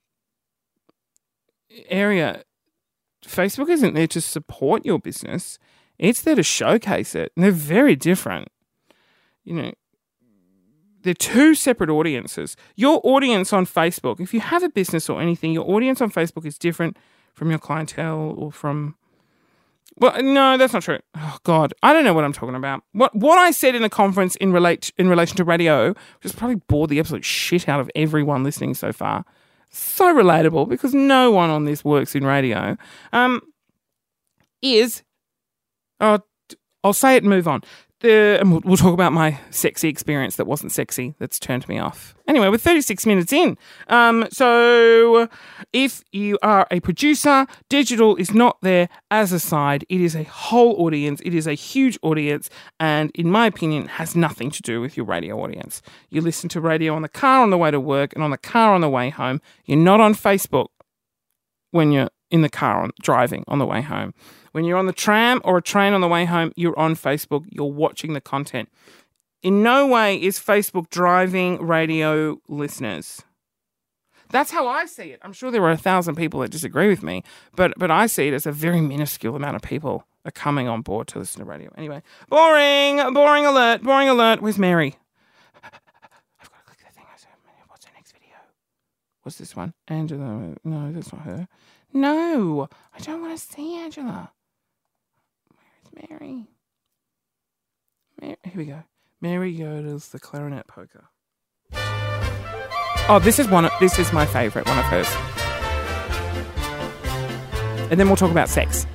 area. Facebook isn't there to support your business, it's there to showcase it. And they're very different. You know, they're two separate audiences. Your audience on Facebook, if you have a business or anything, your audience on Facebook is different from your clientele or from well, no, that's not true. Oh God, I don't know what I'm talking about. What what I said in a conference in relate in relation to radio, which has probably bored the absolute shit out of everyone listening so far. So relatable because no one on this works in radio. Um, is oh, I'll say it and move on the and we'll, we'll, talk about my sexy experience that wasn't sexy that's turned me off. Anyway we're 36 minutes in. Um, so if you are a producer digital is not there as a side. It is a whole audience. It is a huge audience and in my opinion has nothing to do with your radio audience. You listen to radio on the car on the way to work and on the car on the way home. You're not on facebook when you're in the car on, driving on the way home when you're on the tram or a train on the way home, you're on Facebook, you're watching the content. In no way is Facebook driving radio listeners. That's how I see it. I'm sure there are a thousand people that disagree with me, but but I see it as a very minuscule amount of people are coming on board to listen to radio. Anyway, boring, boring alert, boring alert. Where's Mary? I've got to click the thing. I said what's the next video? What's this one? Angela. No, that's not her. No, I don't want to see Angela. Mary? Mary? Here we go. Mary Yoda's the Clarinet Polka. Oh, this is one. Of, this is my favourite one of hers. And then we'll talk about sex.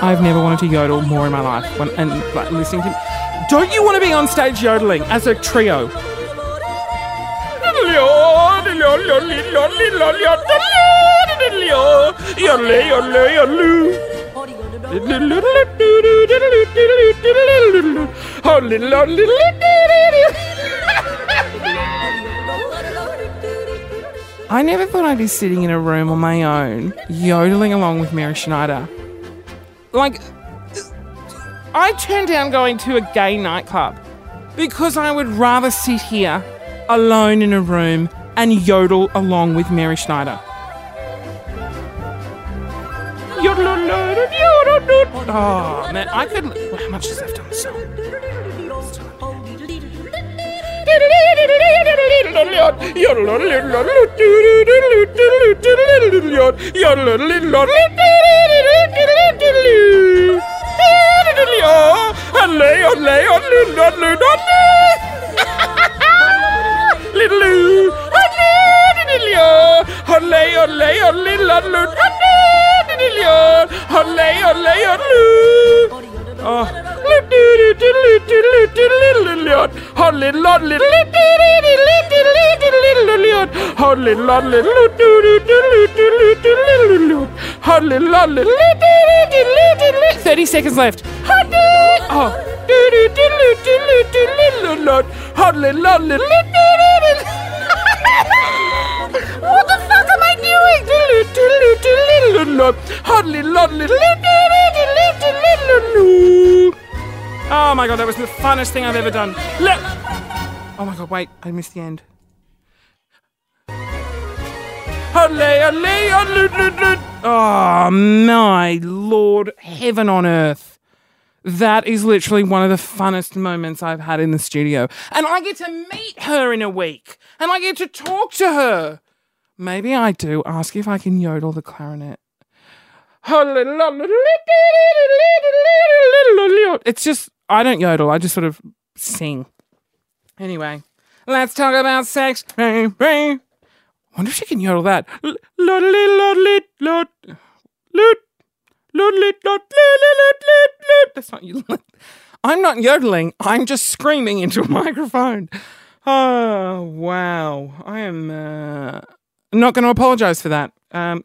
I've never wanted to yodel more in my life. When, and like, listening to. Don't you want to be on stage yodeling as a trio? I never thought I'd be sitting in a room on my own, yodeling along with Mary Schneider like I turned down going to a gay nightclub because I would rather sit here alone in a room and yodel along with Mary Schneider. Oh man, I could. How much is left on the song? Only, only, only, only, only. Little, only, only, only, little, little, little. Little only. Oh, little, little, little, little, little, little, little. little, little, little, little, little, Thirty seconds left. Oh. What the fuck am I doing? Oh my god, that was the funnest thing I've ever done. Look. Oh my god, wait, I missed the end. Oh my lord, heaven on earth. That is literally one of the funnest moments I've had in the studio. And I get to meet her in a week and I get to talk to her. Maybe I do ask if I can yodel the clarinet. It's just, I don't yodel, I just sort of sing. Anyway, let's talk about sex. Wonder if she can yodel that. That's not you. I'm not yodeling. I'm just screaming into a microphone. Oh, wow. I am uh, not going to apologize for that. Um,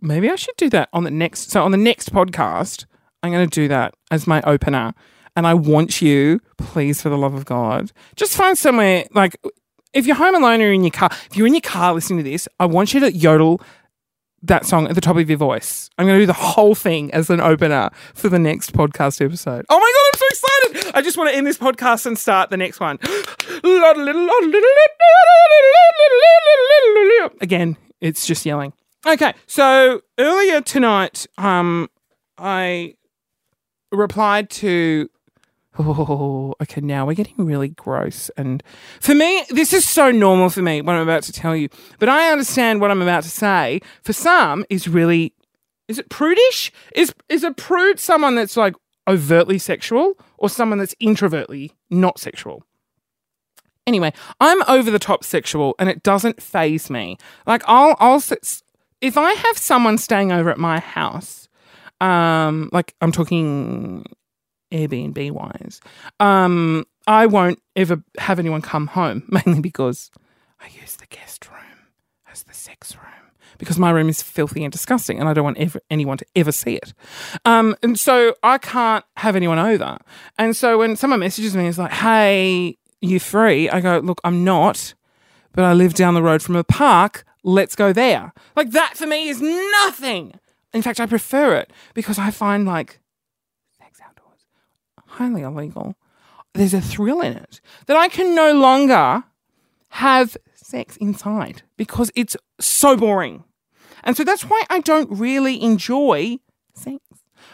maybe I should do that on the next. So, on the next podcast, I'm going to do that as my opener. And I want you, please, for the love of God, just find somewhere like if you're home alone or in your car, if you're in your car listening to this, I want you to yodel that song at the top of your voice. I'm going to do the whole thing as an opener for the next podcast episode. Oh my God, I'm so excited. I just want to end this podcast and start the next one. Again, it's just yelling. Okay, so earlier tonight, um, I replied to Oh, okay, now we're getting really gross. And for me, this is so normal for me, what I'm about to tell you. But I understand what I'm about to say. For some, is really, is it prudish? Is, is a prude someone that's like overtly sexual or someone that's introvertly not sexual? Anyway, I'm over the top sexual and it doesn't phase me. Like, I'll, I'll, if I have someone staying over at my house, um, like I'm talking Airbnb wise, um, I won't ever have anyone come home, mainly because I use the guest room as the sex room because my room is filthy and disgusting and I don't want ever, anyone to ever see it. Um, and so I can't have anyone over. And so when someone messages me, it's like, hey, you free? I go, look, I'm not, but I live down the road from a park. Let's go there. Like that for me is nothing. In fact, I prefer it because I find like highly illegal. There's a thrill in it that I can no longer have sex inside because it's so boring. And so that's why I don't really enjoy sex.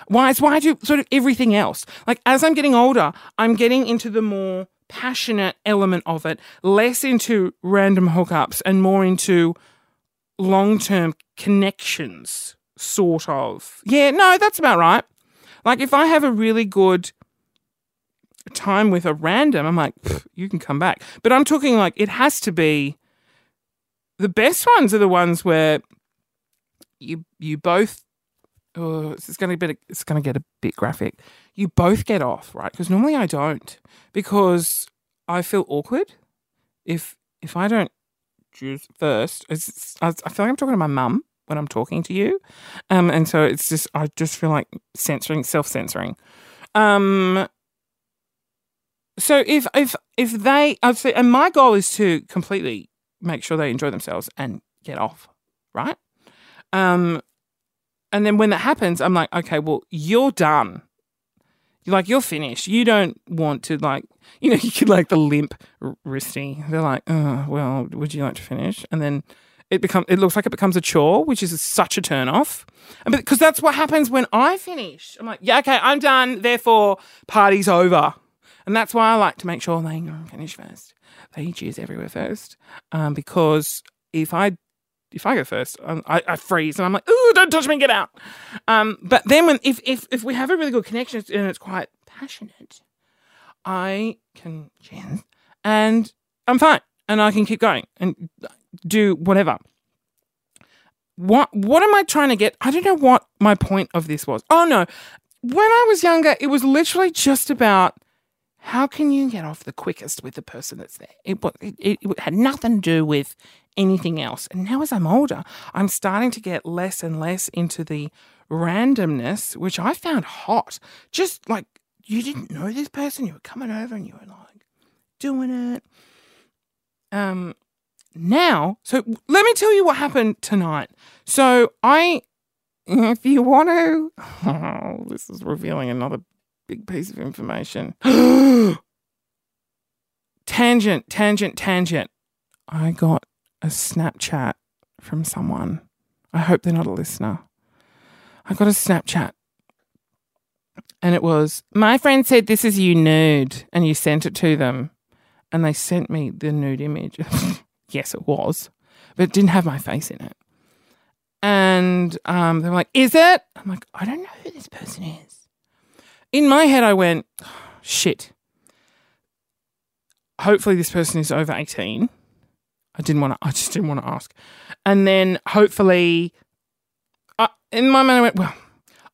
Why? It's why I do sort of everything else. Like as I'm getting older, I'm getting into the more passionate element of it, less into random hookups and more into long term connections, sort of. Yeah, no, that's about right. Like if I have a really good time with a random, I'm like, you can come back. But I'm talking like it has to be the best ones are the ones where you you both oh, it's going to be it's going to get a bit graphic. You both get off, right? Because normally I don't because I feel awkward if if I don't choose first. It's, I feel like I'm talking to my mum when I'm talking to you, um, and so it's just I just feel like censoring, self censoring. Um, so if if if they, and my goal is to completely make sure they enjoy themselves and get off, right? Um, and then when that happens, I'm like, okay, well, you're done. You're like, you're finished. You don't want to like, you know, you could like the limp wristy. They're like, oh, well, would you like to finish? And then it becomes, it looks like it becomes a chore, which is such a turn off. Because that's what happens when I finish. I'm like, yeah, okay, I'm done. Therefore, party's over. And that's why I like to make sure they finish first. They choose everywhere first. Um, because if I if I go first, um, I, I, freeze and I'm like, "Ooh, don't touch me, get out." Um, but then when if if if we have a really good connection and it's quite passionate, I can chance and I'm fine and I can keep going and do whatever. What what am I trying to get? I don't know what my point of this was. Oh no. When I was younger, it was literally just about how can you get off the quickest with the person that's there? It, it, it had nothing to do with anything else. And now, as I'm older, I'm starting to get less and less into the randomness, which I found hot. Just like you didn't know this person, you were coming over and you were like doing it. Um, now, so let me tell you what happened tonight. So I, if you want to, oh, this is revealing another big piece of information. tangent, tangent, tangent. I got a Snapchat from someone. I hope they're not a listener. I got a Snapchat and it was, My friend said this is you nude, and you sent it to them. And they sent me the nude image. yes, it was, but it didn't have my face in it. And um, they were like, Is it? I'm like, I don't know who this person is. In my head, I went, Shit. Hopefully, this person is over 18. I didn't want to, I just didn't want to ask. And then hopefully, in my mind, I went, Well,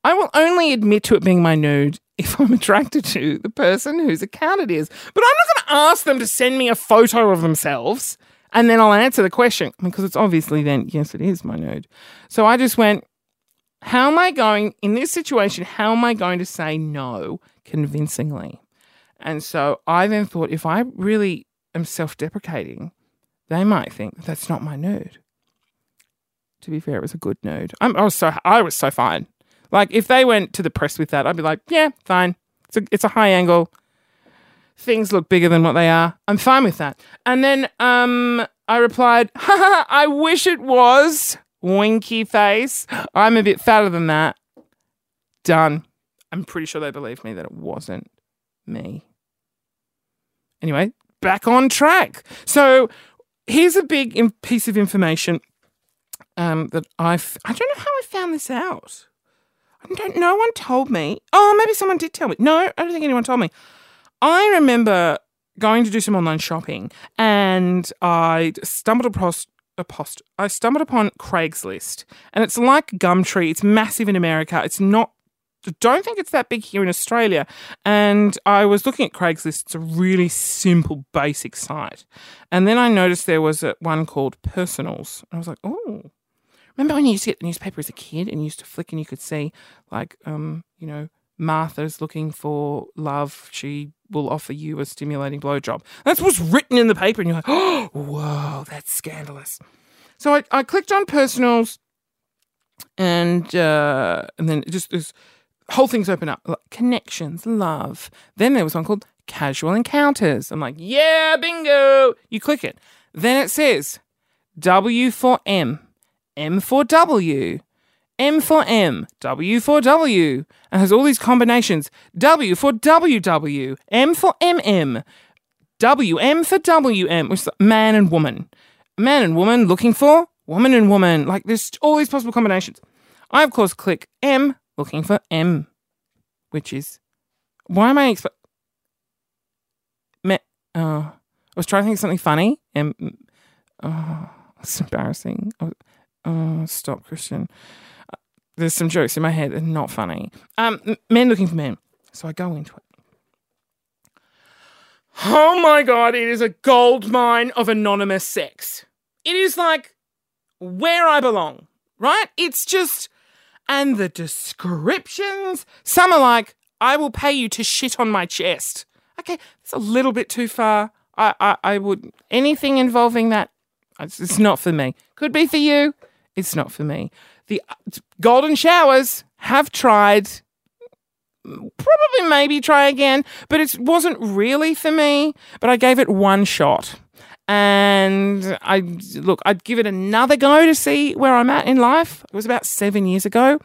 I will only admit to it being my nude if I'm attracted to the person whose account it is. But I'm not going to ask them to send me a photo of themselves and then I'll answer the question because it's obviously then, yes, it is my nude. So I just went, how am I going, in this situation, how am I going to say no convincingly? And so I then thought, if I really am self deprecating, they might think that's not my nude. To be fair, it was a good nude. I'm, I was so I was so fine. Like if they went to the press with that, I'd be like, yeah, fine. It's a it's a high angle. Things look bigger than what they are. I'm fine with that. And then um, I replied, I wish it was. Winky face. I'm a bit fatter than that. Done. I'm pretty sure they believed me that it wasn't me. Anyway, back on track. So here's a big piece of information um, that I've. I don't know how I found this out. I don't. No one told me. Oh, maybe someone did tell me. No, I don't think anyone told me. I remember going to do some online shopping, and I stumbled across a post. I stumbled upon Craigslist, and it's like Gumtree. It's massive in America. It's not. Don't think it's that big here in Australia. And I was looking at Craigslist. It's a really simple, basic site. And then I noticed there was a, one called Personals. And I was like, oh, Remember when you used to get the newspaper as a kid and you used to flick and you could see, like, um, you know, Martha's looking for love. She will offer you a stimulating blowjob. That's what's written in the paper, and you're like, oh, whoa, that's scandalous. So I, I clicked on personals, and uh, and then just this whole thing's open up like, connections, love. Then there was one called casual encounters. I'm like, yeah, bingo. You click it. Then it says W for M M for W, M for M, W for W, and has all these combinations. W for WW, M for MM, WM for WM, which is man and woman. Man and woman looking for woman and woman. Like there's all these possible combinations. I, of course, click M looking for M, which is. Why am I. Exp- Me- oh, I was trying to think of something funny. M. Oh, it's embarrassing. Oh, stop, Christian. There's some jokes in my head that are not funny. Um, men looking for men. So I go into it. Oh my god, it is a gold mine of anonymous sex. It is like where I belong, right? It's just, and the descriptions. Some are like, I will pay you to shit on my chest. Okay, it's a little bit too far. I, I, I would, anything involving that, it's, it's not for me. Could be for you. It's not for me. The golden showers have tried. Probably maybe try again, but it wasn't really for me. But I gave it one shot. And I look, I'd give it another go to see where I'm at in life. It was about seven years ago,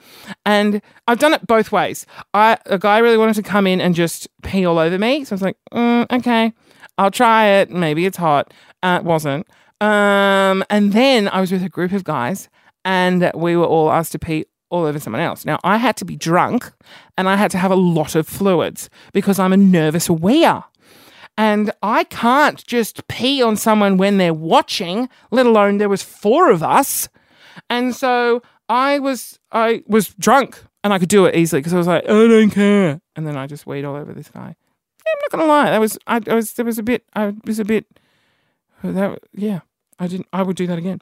and I've done it both ways. I a guy really wanted to come in and just pee all over me, so I was like, mm, okay, I'll try it. Maybe it's hot. Uh, it wasn't. Um, and then I was with a group of guys, and we were all asked to pee all over someone else. Now, I had to be drunk and I had to have a lot of fluids because I'm a nervous weir. And I can't just pee on someone when they're watching, let alone there was four of us. And so I was I was drunk and I could do it easily because I was like, I don't care. And then I just weed all over this guy. Yeah, I'm not gonna lie, that was I, I was there was a bit I was a bit that yeah I didn't I would do that again.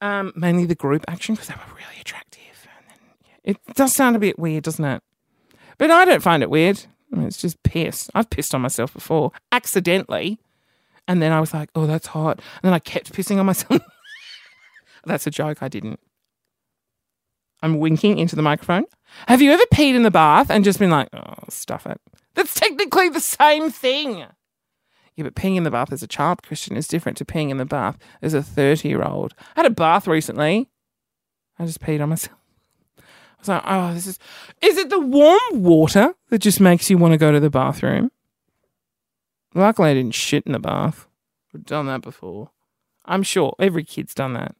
Um, mainly the group action because they were really attractive. And then, yeah, it does sound a bit weird, doesn't it? But I don't find it weird. I mean, it's just piss. I've pissed on myself before, accidentally. And then I was like, oh, that's hot. And then I kept pissing on myself. that's a joke. I didn't. I'm winking into the microphone. Have you ever peed in the bath and just been like, oh, stuff it? That's technically the same thing. Yeah, but peeing in the bath as a child, Christian, is different to peeing in the bath as a 30 year old. I had a bath recently. I just peed on myself. I was like, oh, this is. Is it the warm water that just makes you want to go to the bathroom? Luckily, I didn't shit in the bath. I've done that before. I'm sure every kid's done that.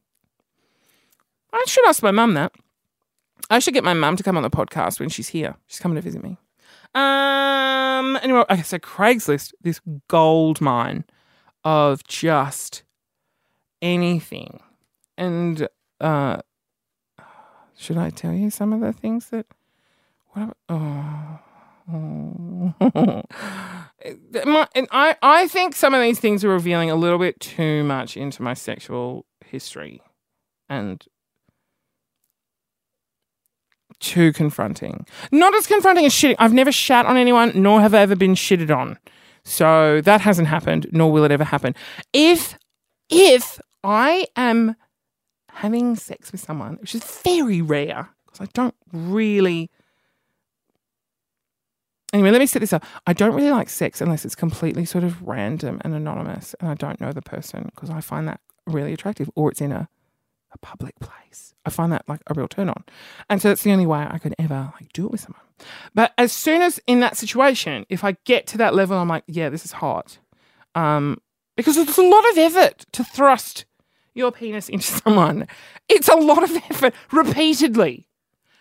I should ask my mum that. I should get my mum to come on the podcast when she's here. She's coming to visit me. Um. Anyway, okay. So Craigslist, this gold mine of just anything, and uh, should I tell you some of the things that? What? Oh. oh. and I, I think some of these things are revealing a little bit too much into my sexual history and too confronting. Not as confronting as shitting. I've never shat on anyone, nor have I ever been shitted on. So that hasn't happened, nor will it ever happen. If if I am having sex with someone, which is very rare, because I don't really Anyway, let me set this up. I don't really like sex unless it's completely sort of random and anonymous and I don't know the person because I find that really attractive or it's in a, a public place. I find that like a real turn on. And so that's the only way I could ever like do it with someone. But as soon as in that situation, if I get to that level, I'm like, yeah, this is hot. Um, because it's a lot of effort to thrust your penis into someone. It's a lot of effort repeatedly.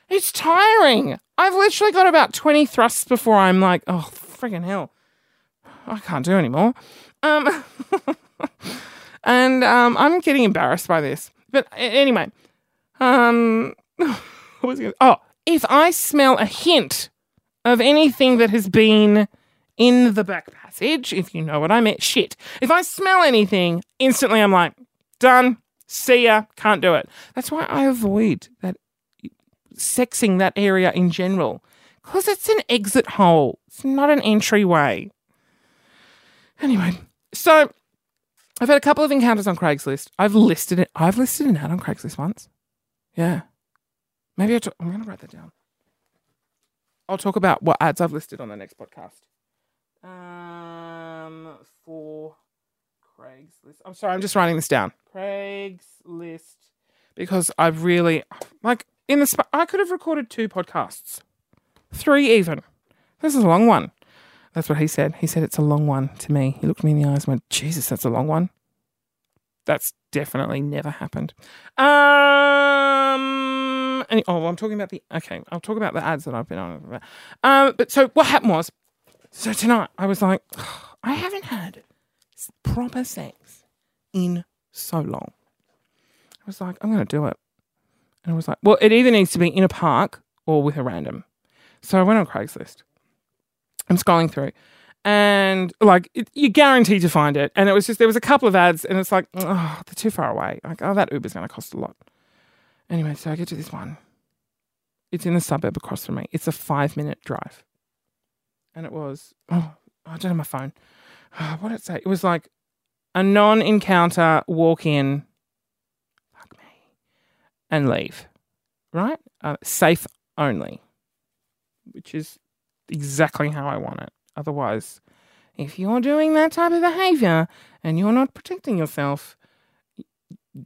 It's tiring. I've literally got about 20 thrusts before I'm like, oh, friggin' hell. I can't do anymore. Um, and um, I'm getting embarrassed by this. But anyway, um, it? Oh, if I smell a hint of anything that has been in the back passage, if you know what I mean, shit. If I smell anything, instantly I'm like, done. See ya. Can't do it. That's why I avoid that sexing that area in general because it's an exit hole. It's not an entryway. Anyway, so I've had a couple of encounters on Craigslist. I've listed it. I've listed an ad on Craigslist once. Yeah. Maybe I'm going to write that down. I'll talk about what ads I've listed on the next podcast. Um, for Craigslist. I'm sorry, I'm just writing this down. Craigslist because I've really like in the sp- I could have recorded two podcasts, three even. This is a long one. That's what he said. He said it's a long one to me. He looked me in the eyes and went, Jesus, that's a long one. That's definitely never happened. Um, and, oh, well, I'm talking about the, okay, I'll talk about the ads that I've been on. Um, but so what happened was, so tonight I was like, I haven't had proper sex in so long. I was like, I'm going to do it. And I was like, well, it either needs to be in a park or with a random. So I went on Craigslist. I'm scrolling through and like it, you're guaranteed to find it. And it was just, there was a couple of ads and it's like, oh, they're too far away. Like, oh, that Uber's going to cost a lot. Anyway, so I get to this one. It's in the suburb across from me. It's a five minute drive. And it was, oh, I don't have my phone. Oh, what did it say? It was like a non encounter walk in Fuck me, and leave, right? Uh, safe only, which is exactly how I want it. Otherwise, if you're doing that type of behavior and you're not protecting yourself,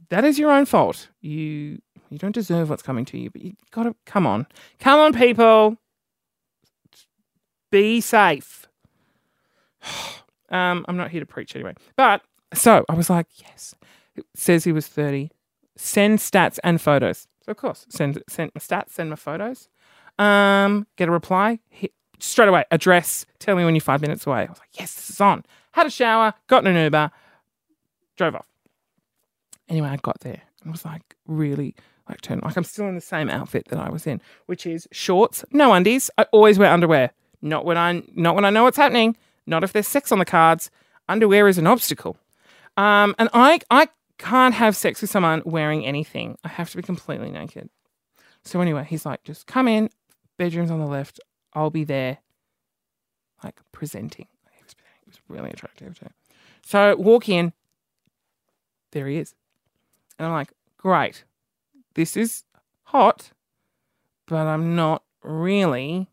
that is your own fault. You you don't deserve what's coming to you, but you gotta come on. Come on, people. Be safe. um, I'm not here to preach anyway. But so I was like, yes. It says he was 30 send stats and photos. So of course, send send my stats, send my photos. Um, get a reply hit, straight away. Address. Tell me when you're five minutes away. I was like, yes, this is on. Had a shower, got an Uber, drove off. Anyway, I got there and was like really like turn like I'm still in the same outfit that I was in, which is shorts, no undies. I always wear underwear. Not when I not when I know what's happening. Not if there's sex on the cards. Underwear is an obstacle. Um, and I I can't have sex with someone wearing anything. I have to be completely naked. So anyway, he's like, just come in, bedroom's on the left. I'll be there, like presenting. He was, he was really attractive too. So walk in, there he is. And I'm like, great, this is hot, but I'm not really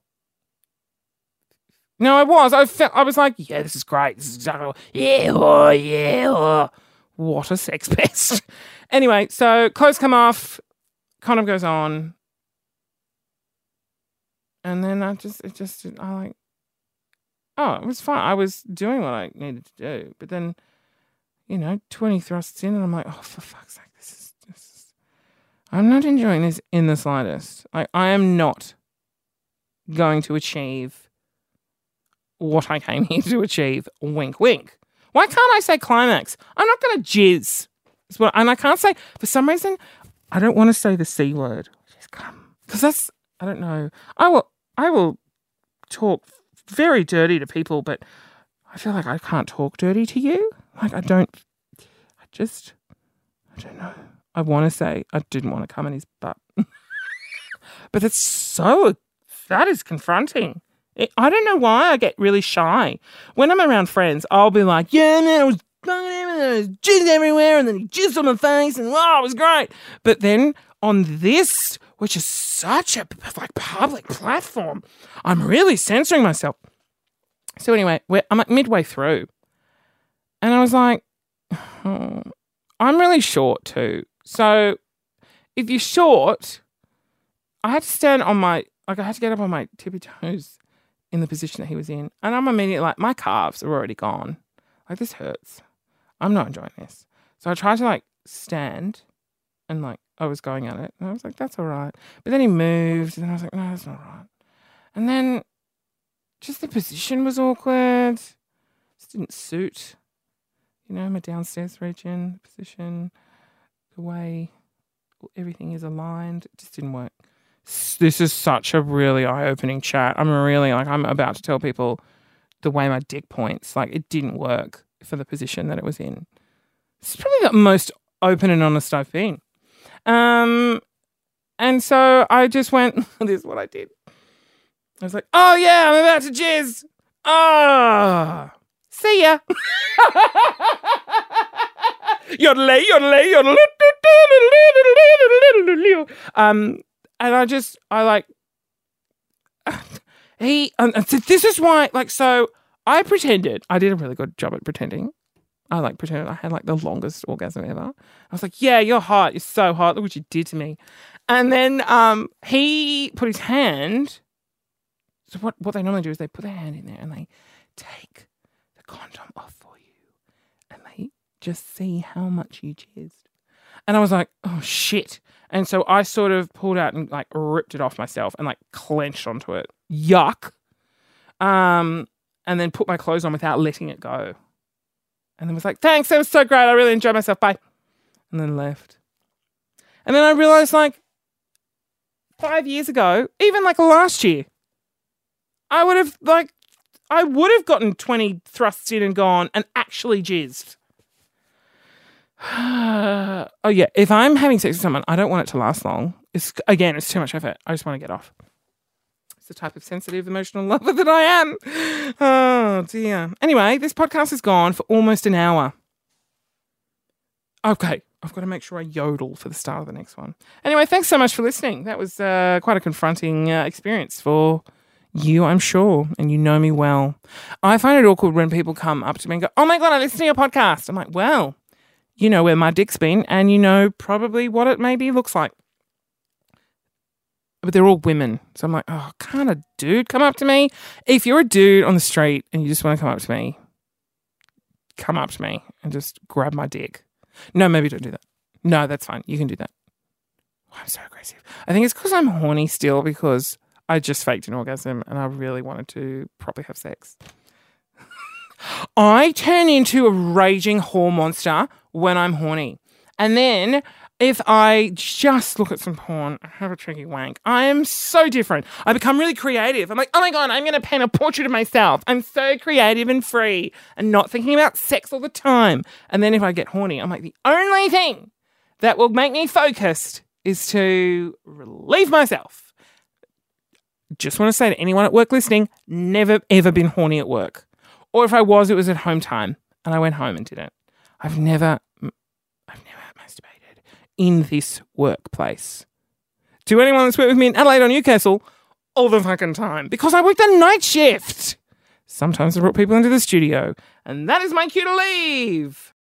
No, I was. I felt. I was like, yeah, this is great. This is exactly. Yeah, oh, yeah. Oh. What a sex pest. anyway, so clothes come off. Condom goes on. And then I just, it just, I like, oh, it was fine. I was doing what I needed to do. But then, you know, 20 thrusts in, and I'm like, oh, for fuck's sake, this is, I'm not enjoying this in the slightest. Like, I am not going to achieve what I came here to achieve. Wink, wink. Why can't I say climax? I'm not going to jizz. What, and I can't say, for some reason, I don't want to say the C word. Just come. Because that's, I don't know. I will, I will talk very dirty to people, but I feel like I can't talk dirty to you. Like, I don't, I just, I don't know. I want to say I didn't want to come in his butt. but it's so, that is confronting. It, I don't know why I get really shy. When I'm around friends, I'll be like, yeah, man, I was fucking him and there was jizz everywhere and then he jizzed on my face and wow, it was great. But then on this, which is such a like public platform, I'm really censoring myself. So anyway, I'm like midway through, and I was like, oh, I'm really short too. So if you're short, I had to stand on my like I had to get up on my tippy toes in the position that he was in, and I'm immediately like my calves are already gone. Like this hurts. I'm not enjoying this. So I tried to like stand, and like I was going at it, and I was like, that's all right. But then he moved, and I was like, no, that's not right. And then just the position was awkward. Just didn't suit. You know, my downstairs region, position, the way everything is aligned, it just didn't work. This is such a really eye opening chat. I'm really like, I'm about to tell people the way my dick points. Like, it didn't work for the position that it was in. It's probably the most open and honest I've been. Um, and so I just went, this is what I did. I was like, oh yeah, I'm about to jizz. Ah, oh, see ya. yodelay, yodelay, yodelay. Um, and I just, I like, he, and this is why, like, so I pretended, I did a really good job at pretending. I like pretended I had like the longest orgasm ever. I was like, yeah, you're hot. You're so hot. Look what you did to me. And then um, he put his hand so what, what they normally do is they put their hand in there and they take the condom off for you and they just see how much you jizzed. And I was like, oh shit. And so I sort of pulled out and like ripped it off myself and like clenched onto it. Yuck. Um, and then put my clothes on without letting it go. And then was like, thanks, that was so great. I really enjoyed myself. Bye. And then left. And then I realized like five years ago, even like last year, I would have like I would have gotten 20 thrusts in and gone and actually jizzed. oh yeah, if I'm having sex with someone, I don't want it to last long. It's again, it's too much effort. I just want to get off. The type of sensitive, emotional lover that I am. Oh dear. Anyway, this podcast is gone for almost an hour. Okay, I've got to make sure I yodel for the start of the next one. Anyway, thanks so much for listening. That was uh, quite a confronting uh, experience for you, I'm sure, and you know me well. I find it awkward when people come up to me and go, Oh my God, I listen to your podcast. I'm like, Well, you know where my dick's been, and you know probably what it maybe looks like. But they're all women. So I'm like, Oh, can't a dude come up to me? If you're a dude on the street and you just want to come up to me, come up to me and just grab my dick. No, maybe don't do that. No, that's fine. You can do that. Oh, I'm so aggressive. I think it's because I'm horny still because I just faked an orgasm and I really wanted to properly have sex. I turn into a raging whore monster when I'm horny. And then if I just look at some porn, I have a tricky wank, I am so different. I become really creative. I'm like, oh my God, I'm going to paint a portrait of myself. I'm so creative and free and not thinking about sex all the time. And then if I get horny, I'm like, the only thing that will make me focused is to relieve myself just want to say to anyone at work listening, never ever been horny at work. Or if I was, it was at home time and I went home and did it. I've never, in this workplace. To anyone that's worked with me in Adelaide or Newcastle, all the fucking time because I worked a night shift. Sometimes I brought people into the studio. And that is my cue to leave.